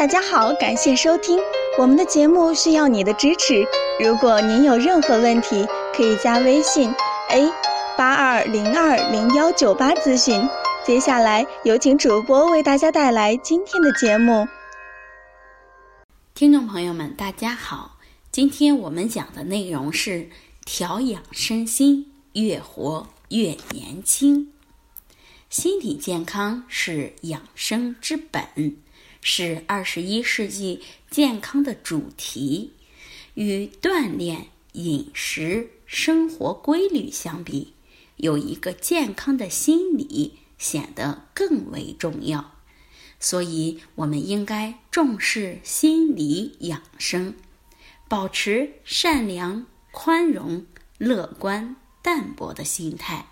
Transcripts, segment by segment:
大家好，感谢收听我们的节目，需要你的支持。如果您有任何问题，可以加微信 a 八二零二零幺九八咨询。接下来有请主播为大家带来今天的节目。听众朋友们，大家好，今天我们讲的内容是调养身心，越活越年轻。心理健康是养生之本。是二十一世纪健康的主题，与锻炼、饮食、生活规律相比，有一个健康的心理显得更为重要。所以，我们应该重视心理养生，保持善良、宽容、乐观、淡泊的心态。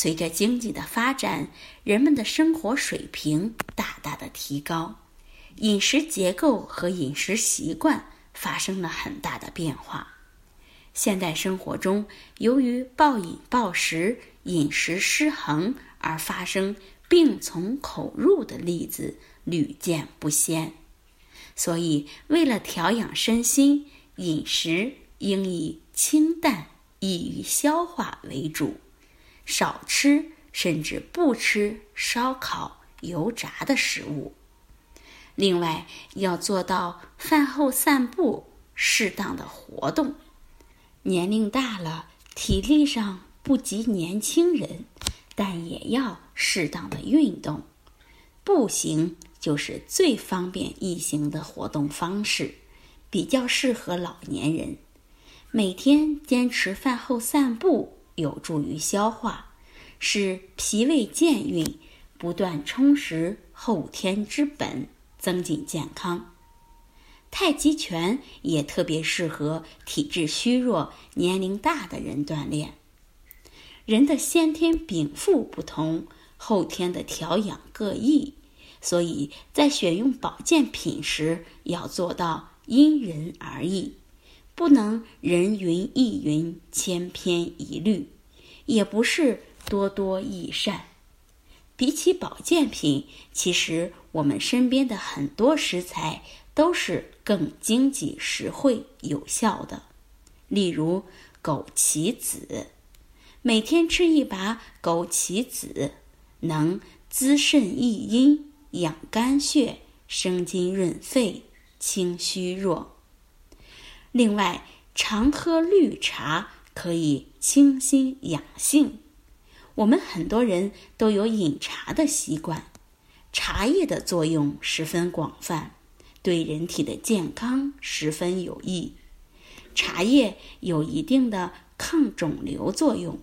随着经济的发展，人们的生活水平大大的提高，饮食结构和饮食习惯发生了很大的变化。现代生活中，由于暴饮暴食、饮食失衡而发生病从口入的例子屡见不鲜。所以，为了调养身心，饮食应以清淡、易于消化为主。少吃甚至不吃烧烤、油炸的食物。另外，要做到饭后散步，适当的活动。年龄大了，体力上不及年轻人，但也要适当的运动。步行就是最方便易行的活动方式，比较适合老年人。每天坚持饭后散步。有助于消化，使脾胃健运，不断充实后天之本，增进健康。太极拳也特别适合体质虚弱、年龄大的人锻炼。人的先天禀赋不同，后天的调养各异，所以在选用保健品时要做到因人而异。不能人云亦云、千篇一律，也不是多多益善。比起保健品，其实我们身边的很多食材都是更经济实惠、有效的。例如枸杞子，每天吃一把枸杞子，能滋肾益阴、养肝血、生津润肺、清虚弱。另外，常喝绿茶可以清心养性。我们很多人都有饮茶的习惯，茶叶的作用十分广泛，对人体的健康十分有益。茶叶有一定的抗肿瘤作用，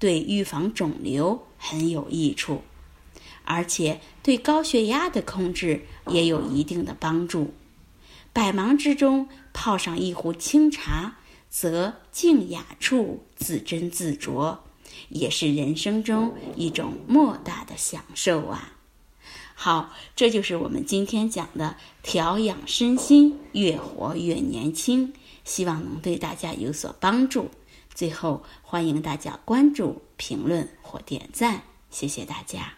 对预防肿瘤很有益处，而且对高血压的控制也有一定的帮助。百忙之中泡上一壶清茶，则静雅处自斟自酌，也是人生中一种莫大的享受啊！好，这就是我们今天讲的调养身心，越活越年轻，希望能对大家有所帮助。最后，欢迎大家关注、评论或点赞，谢谢大家。